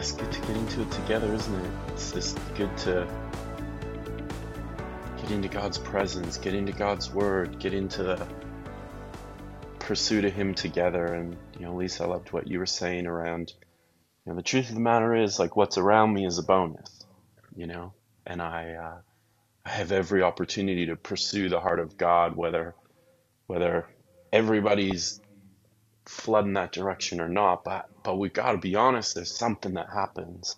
It's good to get into it together, isn't it? It's just good to get into God's presence, get into God's word, get into the pursuit of Him together. And, you know, Lisa, I loved what you were saying around, you know, the truth of the matter is, like, what's around me is a bonus, you know? And I, uh, I have every opportunity to pursue the heart of God, whether, whether everybody's flooding that direction or not. But, but we've got to be honest, there's something that happens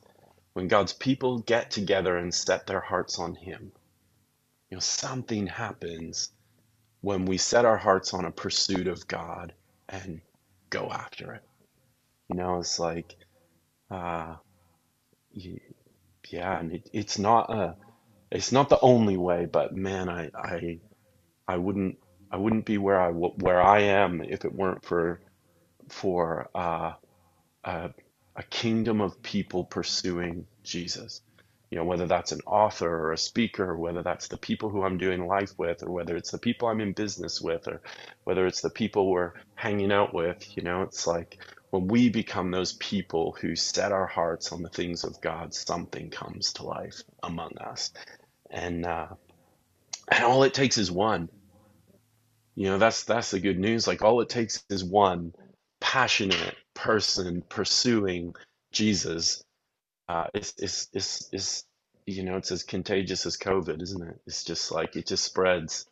when God's people get together and set their hearts on Him. You know, something happens when we set our hearts on a pursuit of God and go after it. You know, it's like, uh, yeah, and it, it's not a, it's not the only way, but man, I, I, I wouldn't, I wouldn't be where I where I am if it weren't for, for uh, a, a kingdom of people pursuing Jesus you know, whether that's an author or a speaker, whether that's the people who I'm doing life with, or whether it's the people I'm in business with, or whether it's the people we're hanging out with, you know, it's like when we become those people who set our hearts on the things of God, something comes to life among us. And, uh, and all it takes is one. You know, that's that's the good news. Like all it takes is one passionate person pursuing Jesus uh, it's, it's, it's, it's, you know, it's as contagious as COVID, isn't it? It's just like it just spreads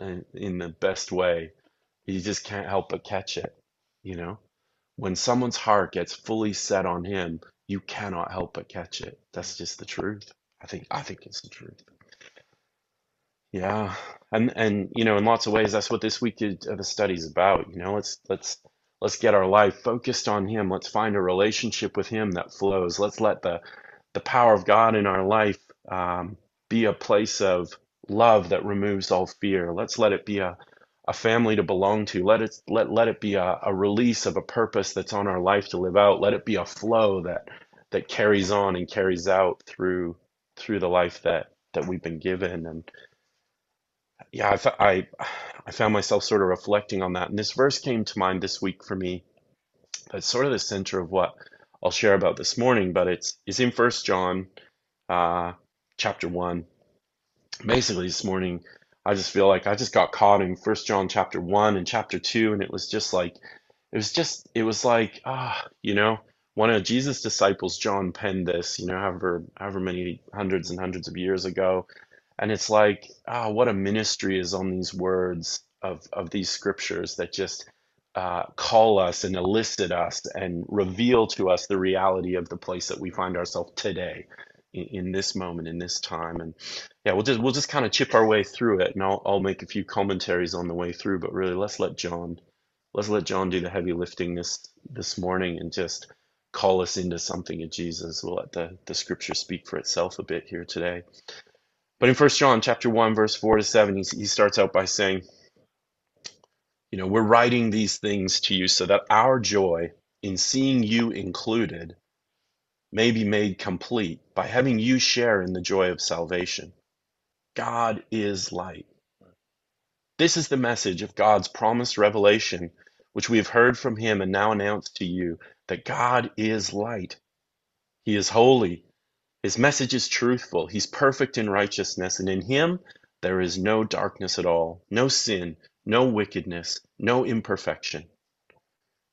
in, in the best way. You just can't help but catch it, you know? When someone's heart gets fully set on him, you cannot help but catch it. That's just the truth. I think I think it's the truth. Yeah. And and you know, in lots of ways that's what this week of the study is about. You know, let's let's Let's get our life focused on Him. Let's find a relationship with Him that flows. Let's let the, the power of God in our life um, be a place of love that removes all fear. Let's let it be a, a family to belong to. Let it let let it be a, a release of a purpose that's on our life to live out. Let it be a flow that that carries on and carries out through through the life that that we've been given. And yeah, I, I, I found myself sort of reflecting on that. And this verse came to mind this week for me. That's sort of the center of what I'll share about this morning, but it's, it's in First John uh, chapter 1. Basically, this morning, I just feel like I just got caught in First John chapter 1 and chapter 2, and it was just like, it was just, it was like, ah, you know, one of Jesus' disciples, John, penned this, you know, however, however many hundreds and hundreds of years ago and it's like ah what a ministry is on these words of of these scriptures that just uh, call us and elicit us and reveal to us the reality of the place that we find ourselves today in, in, this moment in this time. And yeah we'll just we'll just kind of chip our way through it and I'll, I'll make a few commentaries on the way through but really let's let john let's let john do the heavy lifting this this morning and just call us into something of jesus. We'll let the the scripture speak for itself a bit here today but in First John chapter 1, verse 4 to 7, he, he starts out by saying, You know, we're writing these things to you so that our joy in seeing you included may be made complete by having you share in the joy of salvation. God is light. This is the message of God's promised revelation, which we have heard from him and now announced to you that God is light. He is holy his message is truthful. He's perfect in righteousness, and in him there is no darkness at all, no sin, no wickedness, no imperfection.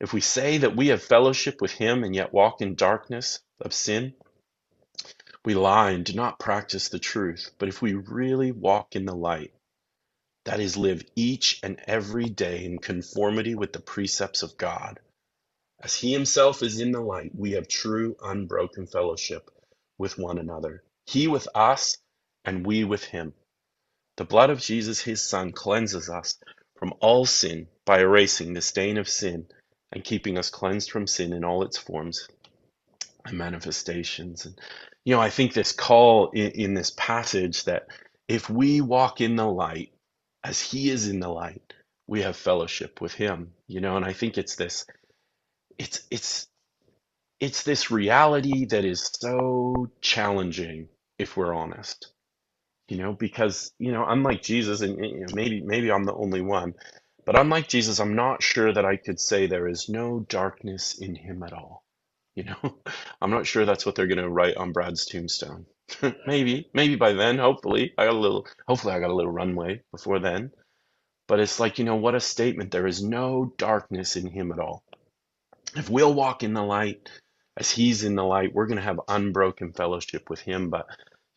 If we say that we have fellowship with him and yet walk in darkness of sin, we lie and do not practice the truth. But if we really walk in the light, that is, live each and every day in conformity with the precepts of God, as he himself is in the light, we have true, unbroken fellowship with one another, he with us, and we with him. The blood of Jesus, his Son, cleanses us from all sin by erasing the stain of sin and keeping us cleansed from sin in all its forms and manifestations. And, you know, I think this call in, in this passage that if we walk in the light as he is in the light, we have fellowship with him, you know, and I think it's this, it's, it's, it's this reality that is so challenging if we're honest you know because you know unlike jesus and you know, maybe maybe i'm the only one but unlike jesus i'm not sure that i could say there is no darkness in him at all You know, I'm not sure that's what they're going to write on Brad's tombstone. maybe, maybe by then, hopefully, I got a little, hopefully, I got a little runway before then. But it's like, you know, what a statement. There is no darkness in him at all. If we'll walk in the light as he's in the light, we're going to have unbroken fellowship with him. But,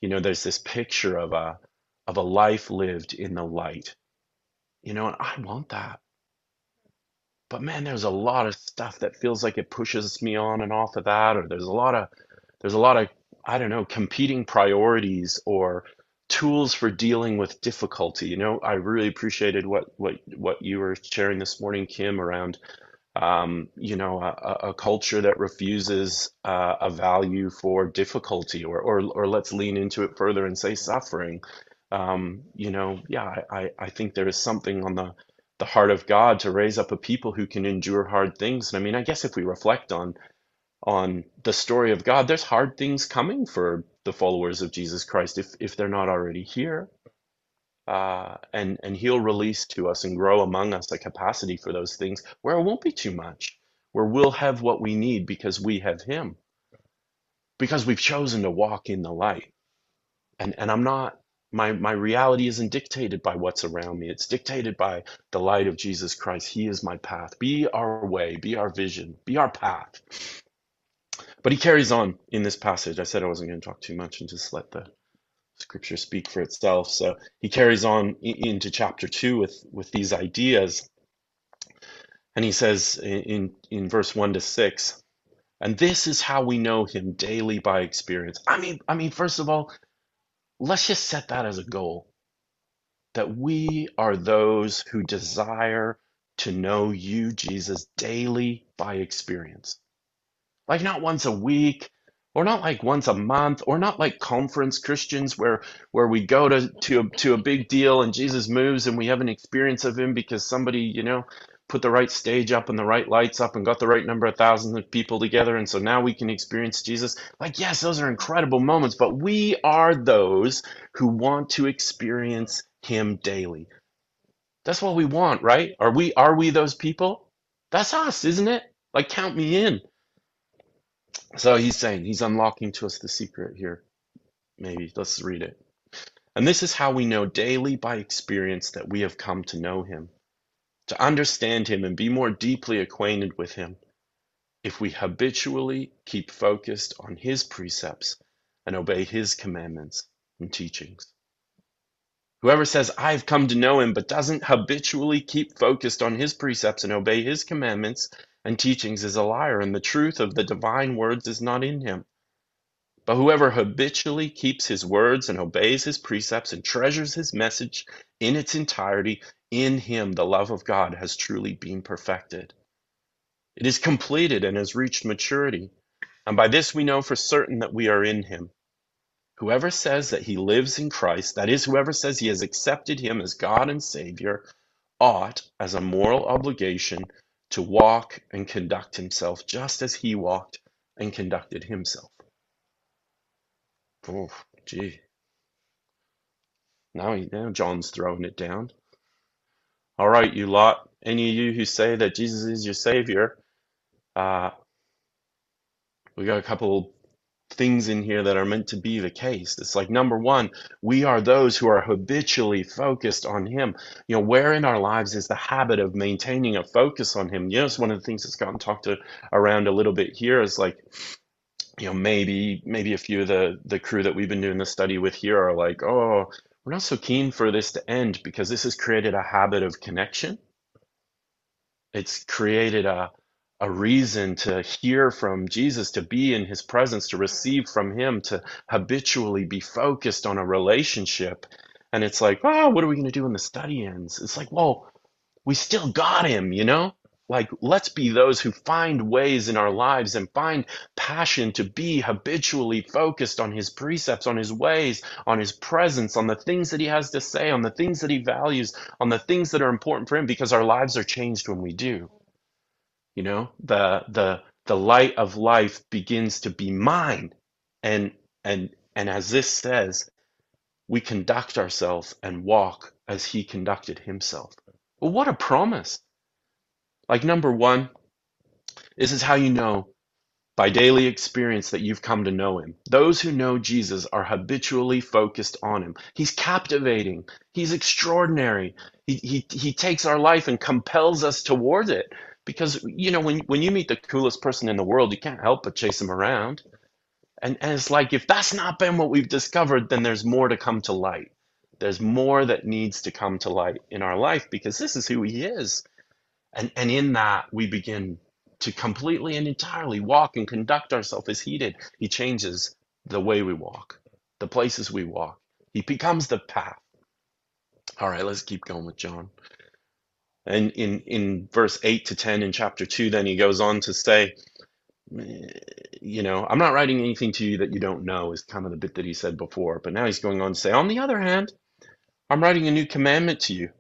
you know, there's this picture of a, of a life lived in the light. You know, and I want that. But man, there's a lot of stuff that feels like it pushes me on and off of that, or there's a lot of there's a lot of I don't know, competing priorities or tools for dealing with difficulty. You know, I really appreciated what what what you were sharing this morning, Kim, around um, you know a, a culture that refuses uh, a value for difficulty, or, or or let's lean into it further and say suffering. Um, you know, yeah, I I think there is something on the the heart of God to raise up a people who can endure hard things. And I mean, I guess if we reflect on on the story of God, there's hard things coming for the followers of Jesus Christ if if they're not already here. Uh, and and He'll release to us and grow among us a capacity for those things where it won't be too much, where we'll have what we need because we have Him, because we've chosen to walk in the light. And and I'm not my my reality isn't dictated by what's around me. It's dictated by the light of Jesus Christ. He is my path. Be our way, be our vision, be our path. But he carries on in this passage. I said I wasn't going to talk too much and just let the scripture speak for itself. So he carries on into chapter 2 with with these ideas. And he says in in verse 1 to 6, and this is how we know him daily by experience. I mean, I mean first of all, let's just set that as a goal that we are those who desire to know you, Jesus, daily by experience. Like not once a week, or not like once a month, or not like conference Christians where where we go to to a, to a big deal and Jesus moves and we have an experience of him because somebody, you know, put the right stage up and the right lights up and got the right number of thousands of people together. And so now we can experience Jesus. Like, yes, those are incredible moments, but we are those who want to experience him daily. That's what we want, right? Are we are we those people? That's us, isn't it? Like count me in. So he's saying he's unlocking to us the secret here. Maybe let's read it. And this is how we know daily by experience that we have come to know him to understand Him and be more deeply acquainted with Him if we habitually keep focused on His precepts and obey His commandments and teachings. Whoever says, I've come to know Him, but doesn't habitually keep focused on His precepts and obey His commandments and teachings is a liar, and the truth of the divine words is not in him. But whoever habitually keeps his words and obeys his precepts and treasures his message in its entirety, in him the love of God has truly been perfected. It is completed and has reached maturity. And by this we know for certain that we are in him. Whoever says that he lives in Christ, that is, whoever says he has accepted him as God and Savior, ought, as a moral obligation, to walk and conduct himself just as he walked and conducted himself. Oh, gee. Now, now John's throwing it down. All right, you lot, any of you who say that Jesus is your Savior, uh, we got a couple things in here that are meant to be the case. It's like number one, we are those who are habitually focused on Him. You know, where in our lives is the habit of maintaining a focus on Him? You know, it's one of the things that's gotten talked to, around a little bit here is like, you know, maybe maybe a few of the the crew that we've been doing the study with here are like, oh, we're not so keen for this to end because this has created a habit of connection. It's created a a reason to hear from Jesus, to be in his presence, to receive from him, to habitually be focused on a relationship. And it's like, oh, what are we going to do when the study ends? It's like, well, we still got him, you know? Like, let's be those who find ways in our lives and find passion to be habitually focused on his precepts, on his ways, on his presence, on the things that he has to say, on the things that he values, on the things that are important for him, because our lives are changed when we do. You know, the the the light of life begins to be mine. And and and as this says, we conduct ourselves and walk as he conducted himself. Well, what a promise. Like, number one, this is how you know by daily experience that you've come to know him. Those who know Jesus are habitually focused on him. He's captivating. He's extraordinary. He, he, he takes our life and compels us towards it. Because, you know, when, when you meet the coolest person in the world, you can't help but chase him around. And, and it's like, if that's not been what we've discovered, then there's more to come to light. There's more that needs to come to light in our life because this is who he is. And, and in that, we begin to completely and entirely walk and conduct ourselves as he did. He changes the way we walk, the places we walk. He becomes the path. All right, let's keep going with John. And in, in verse 8 to 10 in chapter 2, then he goes on to say, eh, you know, I'm not writing anything to you that you don't know, is kind of the bit that he said before. But now he's going on to say, on the other hand, I'm writing a new commandment to you,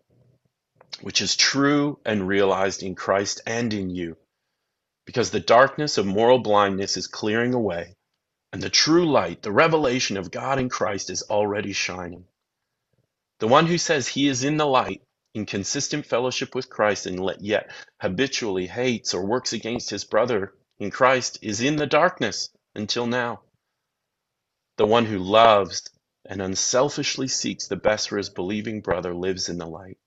which is true and realized in Christ and in you because the darkness of moral blindness is clearing away, and the true light, the revelation of God in Christ, is already shining. The one who says he is in the light, in consistent fellowship with Christ, and yet habitually hates or works against his brother in Christ, is in the darkness until now. The one who loves and unselfishly seeks the best for his believing brother lives in the light,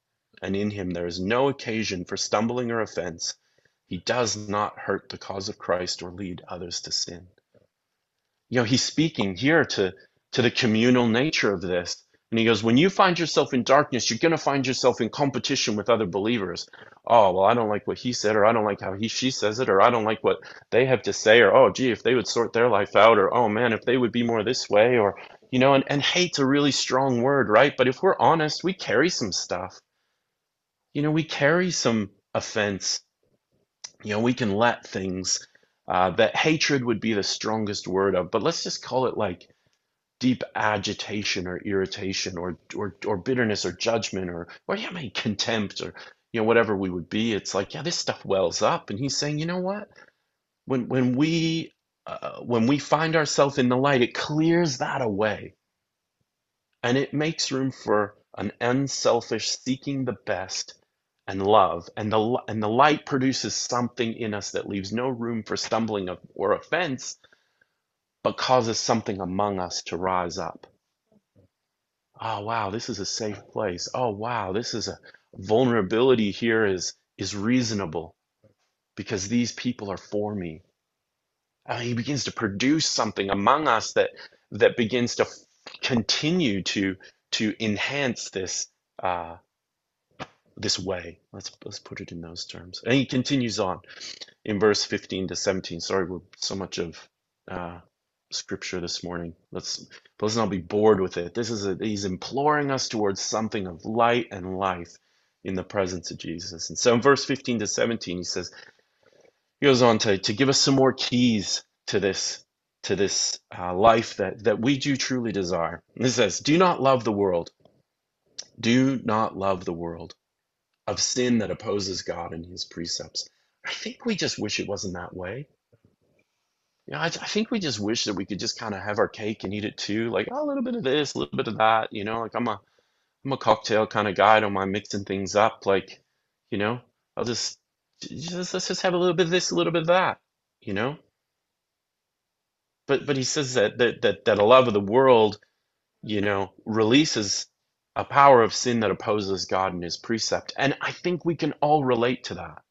and in him there is no occasion for stumbling or offense he does not hurt the cause of Christ or lead others to sin. You know, he's speaking here to, to the communal nature of this. And he goes, when you find yourself in darkness, you're going to find yourself in competition with other believers. Oh, well, I don't like what he said, or I don't like how he, she says it, or I don't like what they have to say, or, oh, gee, if they would sort their life out, or, oh, man, if they would be more this way, or, you know, and, and hate's a really strong word, right? But if we're honest, we carry some stuff. You know, we carry some offense you know, we can let things uh, that hatred would be the strongest word of, but let's just call it like deep agitation or irritation or or, or bitterness or judgment or or yeah, maybe contempt or you know whatever we would be. It's like yeah, this stuff wells up, and he's saying, you know what? When when we uh, when we find ourselves in the light, it clears that away, and it makes room for an unselfish seeking the best and love and the and the light produces something in us that leaves no room for stumbling or offense but causes something among us to rise up oh wow this is a safe place oh wow this is a vulnerability here is is reasonable because these people are for me he begins to produce something among us that that begins to continue to to enhance this uh, this way. Let's let's put it in those terms. And he continues on in verse 15 to 17. Sorry, we're so much of uh, scripture this morning. Let's let's not be bored with it. This is a, he's imploring us towards something of light and life in the presence of Jesus. And so in verse 15 to 17, he says, he goes on to, to give us some more keys to this to this uh, life that that we do truly desire. And it says, "Do not love the world. Do not love the world of sin that opposes God and his precepts. I think we just wish it wasn't that way. You know, I, I think we just wish that we could just kind of have our cake and eat it too. Like oh, a little bit of this, a little bit of that. You know, like I'm a I'm a cocktail kind of guy. I don't mind mixing things up. Like, you know, I'll just just let's just have a little bit of this, a little bit of that. You know. But but he says that that that, that a love of the world, you know, releases a power of sin that opposes God and his precept. And I think we can all relate to that.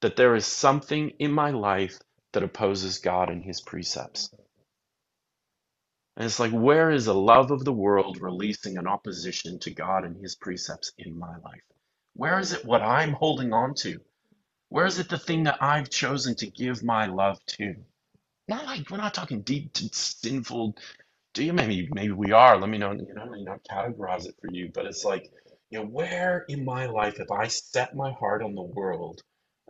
That there is something in my life that opposes God and his precepts. And it's like, where is a love of the world releasing an opposition to God and his precepts in my life? Where is it what I'm holding on to? Where is it the thing that I've chosen to give my love to? Not like we're not talking deep, sinful, do you maybe maybe we are let me know you know let not categorize it for you but it's like you know where in my life have i set my heart on the world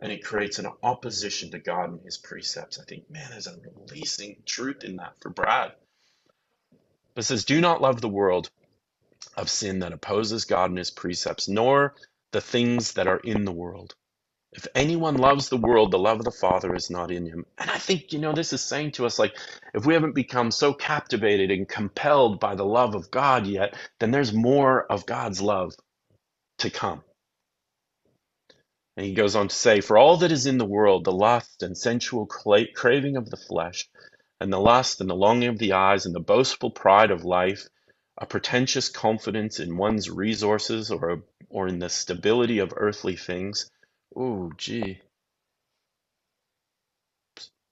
and it creates an opposition to god and his precepts i think man there's a releasing truth in that for brad but it says do not love the world of sin that opposes god and his precepts nor the things that are in the world if anyone loves the world, the love of the Father is not in him. And I think, you know, this is saying to us, like, if we haven't become so captivated and compelled by the love of God yet, then there's more of God's love to come. And he goes on to say, For all that is in the world, the lust and sensual craving of the flesh, and the lust and the longing of the eyes, and the boastful pride of life, a pretentious confidence in one's resources or, or in the stability of earthly things. Oh, gee.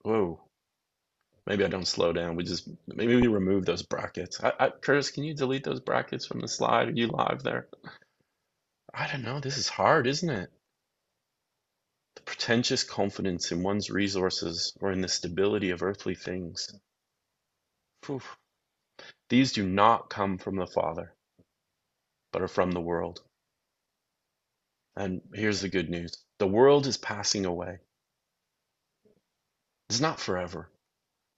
Whoa. Maybe I don't slow down. We just, maybe we remove those brackets. I, I, Curtis, can you delete those brackets from the slide? Are you live there? I don't know. This is hard, isn't it? The pretentious confidence in one's resources or in the stability of earthly things. Phew. These do not come from the Father, but are from the world. And here's the good news the world is passing away. It's not forever.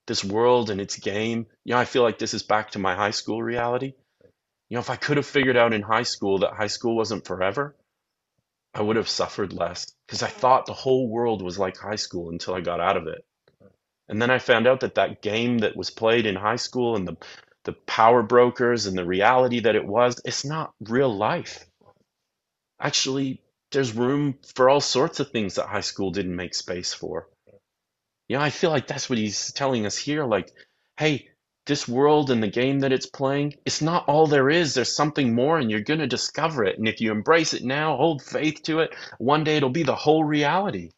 This world and its game, you know, I feel like this is back to my high school reality. You know, if I could have figured out in high school that high school wasn't forever, I would have suffered less because I thought the whole world was like high school until I got out of it. And then I found out that that game that was played in high school and the the power brokers and the reality that it was, it's not real life. Actually, there's room for all sorts of things that high school didn't make space for. You know, I feel like that's what he's telling us here. Like, hey, this world and the game that it's playing, it's not all there is. There's something more, and you're going to discover it. And if you embrace it now, hold faith to it, one day it'll be the whole reality.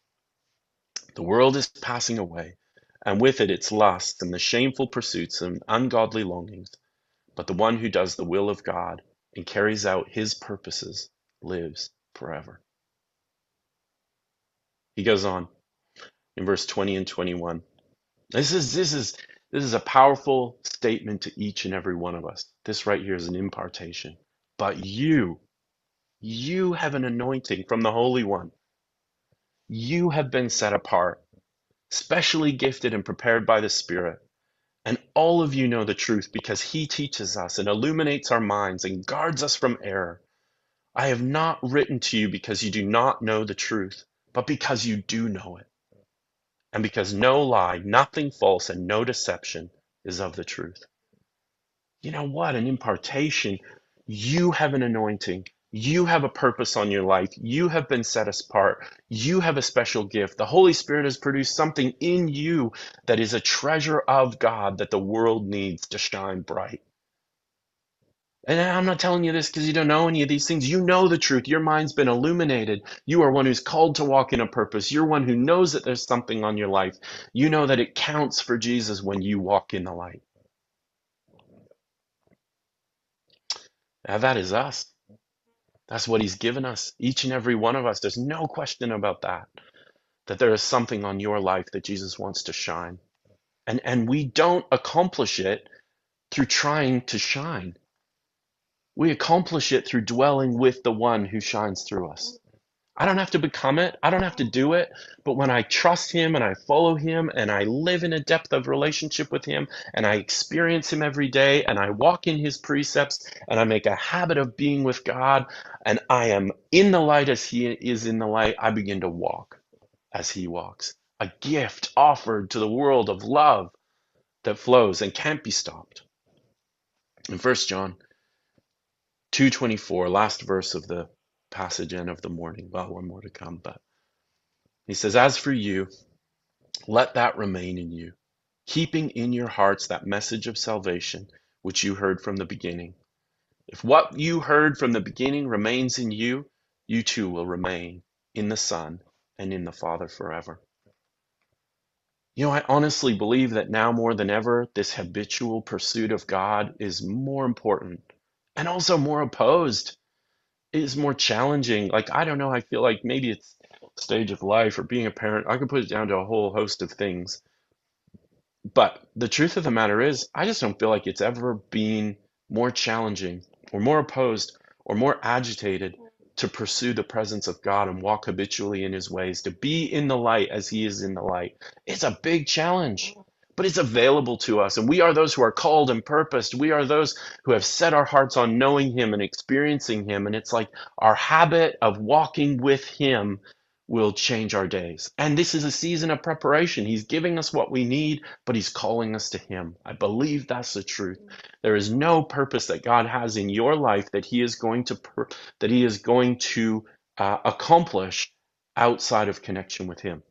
The world is passing away, and with it its lusts and the shameful pursuits and ungodly longings. But the one who does the will of God and carries out his purposes lives forever. He goes on in verse 20 and 21. This is this is this is a powerful statement to each and every one of us. This right here is an impartation. But you, you have an anointing from the Holy One. You have been set apart, specially gifted and prepared by the Spirit. And all of you know the truth because He teaches us and illuminates our minds and guards us from error. I have not written to you because you do not know the truth, but because you do know it and because no lie, nothing false, and no deception is of the truth. You know what? An impartation. You have an anointing. You have a purpose on your life. You have been set apart. You have a special gift. The Holy Spirit has produced something in you that is a treasure of God that the world needs to shine bright. And I'm not telling you this because you don't know any of these things. You know the truth. Your mind's been illuminated. You are one who's called to walk in a purpose. You're one who knows that there's something on your life. You know that it counts for Jesus when you walk in the light. Now, that is us. That's what he's given us, each and every one of us. There's no question about that, that there is something on your life that Jesus wants to shine. And, and we don't accomplish it through trying to shine. We accomplish it through dwelling with the one who shines through us. I don't have to become it. I don't have to do it. But when I trust him and I follow him and I live in a depth of relationship with him and I experience him every day and I walk in his precepts and I make a habit of being with God and I am in the light as he is in the light, I begin to walk as he walks. A gift offered to the world of love that flows and can't be stopped. In First John 224, last verse of the passage and of the morning. Well, one more to come, but he says, As for you, let that remain in you, keeping in your hearts that message of salvation which you heard from the beginning. If what you heard from the beginning remains in you, you too will remain in the Son and in the Father forever. You know, I honestly believe that now more than ever, this habitual pursuit of God is more important and also more opposed is more challenging. Like i don't know i feel like maybe it's stage of life or being a parent i could put it down to a whole host of things. But the truth of the matter is i just don't feel like it's ever been more challenging or more opposed or more agitated to pursue the presence of god and walk habitually in his ways to be in the light as he is in the light. It's a big challenge but it's available to us. And we are those who are called and purposed. We are those who have set our hearts on knowing Him and experiencing Him. And it's like our habit of walking with Him will change our days. And this is a season of preparation. He's giving us what we need, but He's calling us to Him. I believe that's the truth. There is no purpose that God has in your life that He is going to that He is going to uh, accomplish outside of connection with Him.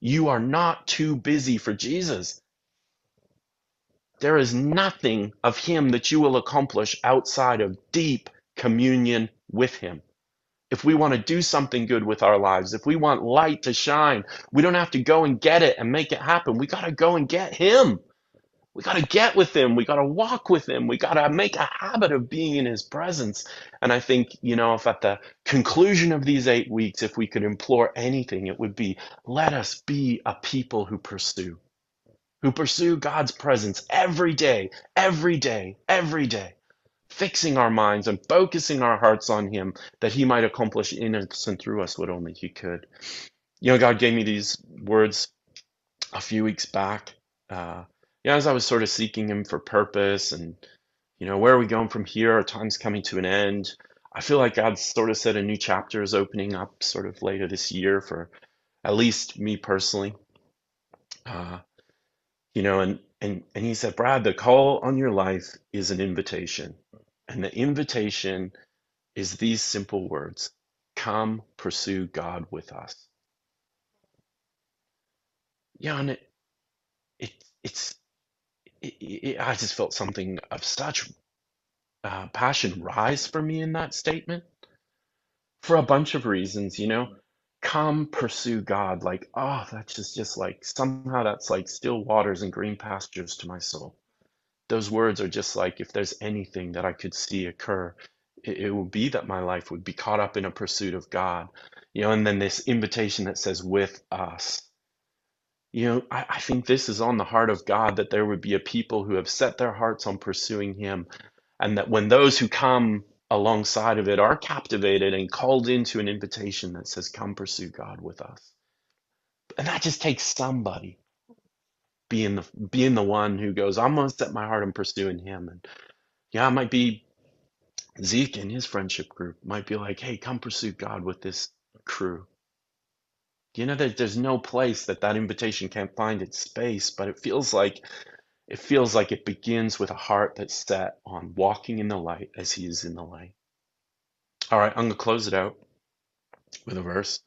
You are not too busy for Jesus. There is nothing of Him that you will accomplish outside of deep communion with Him. If we want to do something good with our lives, if we want light to shine, we don't have to go and get it and make it happen. We got to go and get Him. We got to get with Him. We got to walk with Him. We got to make a habit of being in His presence. And I think, you know, if at the conclusion of these eight weeks, if we could implore anything, it would be let us be a people who pursue, who pursue God's presence every day, every day, every day fixing our minds and focusing our hearts on Him that He might accomplish in us and through us what only He could. You know, God gave me these words a few weeks back. Uh, you know, as I was sort of seeking Him for purpose and, you know, where are we going from here? Our time's coming to an end. I feel like God sort of said a new chapter is opening up sort of later this year for at least me personally. Uh, you know, and, and, and he said, Brad, the call on your life is an invitation. And the invitation is these simple words come pursue God with us. Yeah, and it, it it's it, it, I just felt something of such uh, passion rise for me in that statement for a bunch of reasons. You know, come pursue God. Like, oh, that's just just like somehow that's like still waters and green pastures to my soul those words are just like if there's anything that I could see occur, it, it would be that my life would be caught up in a pursuit of God. You know, and then this invitation that says with us. You know, I, I think this is on the heart of God that there would be a people who have set their hearts on pursuing Him, and that when those who come alongside of it are captivated and called into an invitation that says, Come pursue God with us. And that just takes somebody being the being the one who goes, I'm gonna set my heart on pursuing him. And yeah, it might be Zeke and his friendship group might be like, hey, come pursue God with this crew. You know that there's no place that that invitation can't find its space, but it feels like it feels like it begins with a heart that's set on walking in the light as he is in the light. All right, I'm gonna close it out with a verse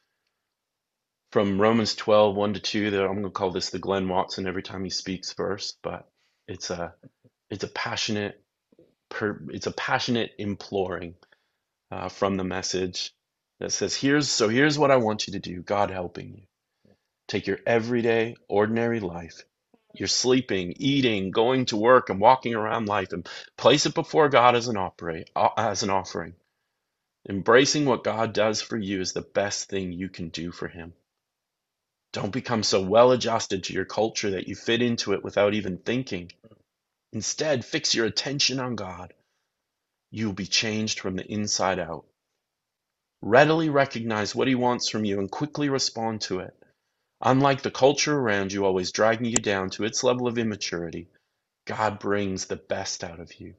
from Romans 12, 1 to 2, that I'm going to call this the Glenn Watson every time he speaks verse, but it's a, it's a passionate, per, it's a passionate imploring uh, from the message that says, here's, so here's what I want you to do, God helping you. Take your everyday, ordinary life, you're sleeping, eating, going to work, and walking around life, and place it before God as an operate, uh, as an offering. Embracing what God does for you is the best thing you can do for Him. Don't become so well adjusted to your culture that you fit into it without even thinking. Instead, fix your attention on God. You will be changed from the inside out. Readily recognize what He wants from you and quickly respond to it. Unlike the culture around you always dragging you down to its level of immaturity, God brings the best out of you,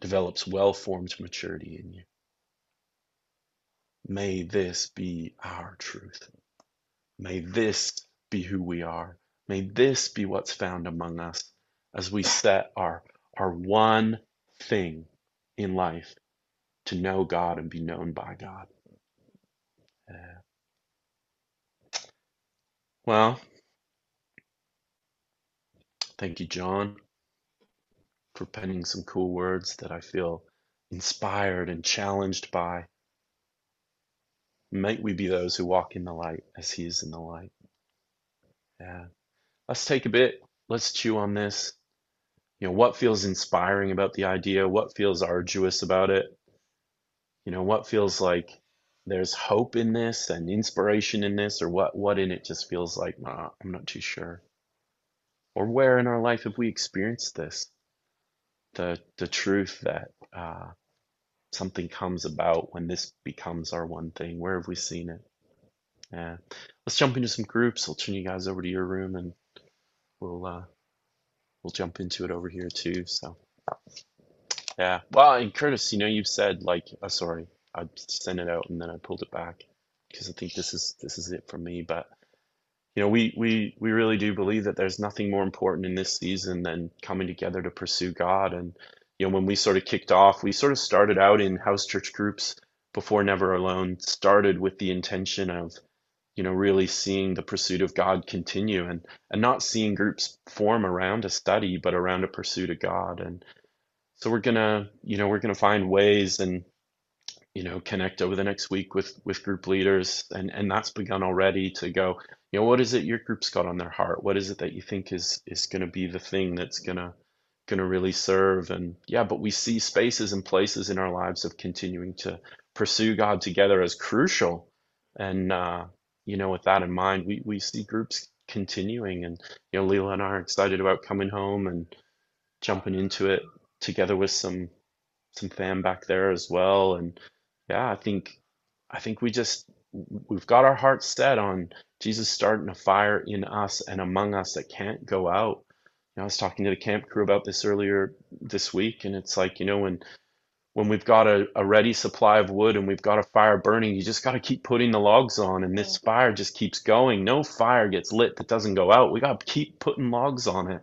develops well formed maturity in you. May this be our truth. May this be who we are. May this be what's found among us as we set our, our one thing in life to know God and be known by God. Well, thank you, John, for penning some cool words that I feel inspired and challenged by. Might we be those who walk in the light as he is in the light. Yeah. Let's take a bit. Let's chew on this. You know, what feels inspiring about the idea? What feels arduous about it? You know, what feels like there's hope in this and inspiration in this, or what, what in it just feels like, nah, I'm not too sure. Or where in our life have we experienced this? The, the truth that uh, something comes about when this becomes our one thing. Where have we seen it? Yeah. Let's jump into some groups. I'll turn you guys over to your room and we'll uh we'll jump into it over here too. So yeah. Well, and Curtis, you know, you've said like, uh, sorry, I sent it out and then I pulled it back because I think this is this is it for me. But you know, we we we really do believe that there's nothing more important in this season than coming together to pursue God and you know, when we sort of kicked off, we sort of started out in house church groups before Never Alone, started with the intention of you know, really seeing the pursuit of God continue and and not seeing groups form around a study, but around a pursuit of God. And so we're gonna, you know, we're gonna find ways and you know connect over the next week with with group leaders and and that's begun already to go you know what is it your group's got on their heart? What is it that you think is is going to be the thing that's going to going to really serve? And yeah but we see spaces and places in our lives of continuing to pursue god together as crucial. And uh you know with that in mind we we see groups continuing. And you know Leela and I are excited about coming home and jumping into it together with some some fam back there as well. And yeah, I think I think we just we've got our hearts set on Jesus starting a fire in us and among us that can't go out. You know, I was talking to the camp crew about this earlier this week, and it's like, you know, when when we've got a, a ready supply of wood and we've got a fire burning, you just got to keep putting the logs on, and this fire just keeps going. No fire gets lit that doesn't go out. We got to keep putting logs on it.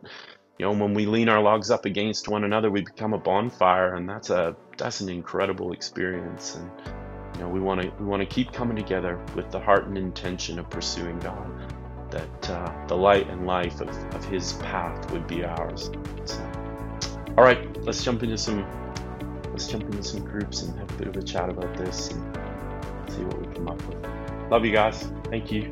You know, when we lean our logs up against one another, we become a bonfire, and that's a that's an incredible experience. And you know, we want to we want to keep coming together with the heart and intention of pursuing God. That uh, the light and life of, of His path would be ours. So, all right, let's jump into some let's jump into some groups and have a bit of a chat about this and see what we come up with. Love you guys. Thank you.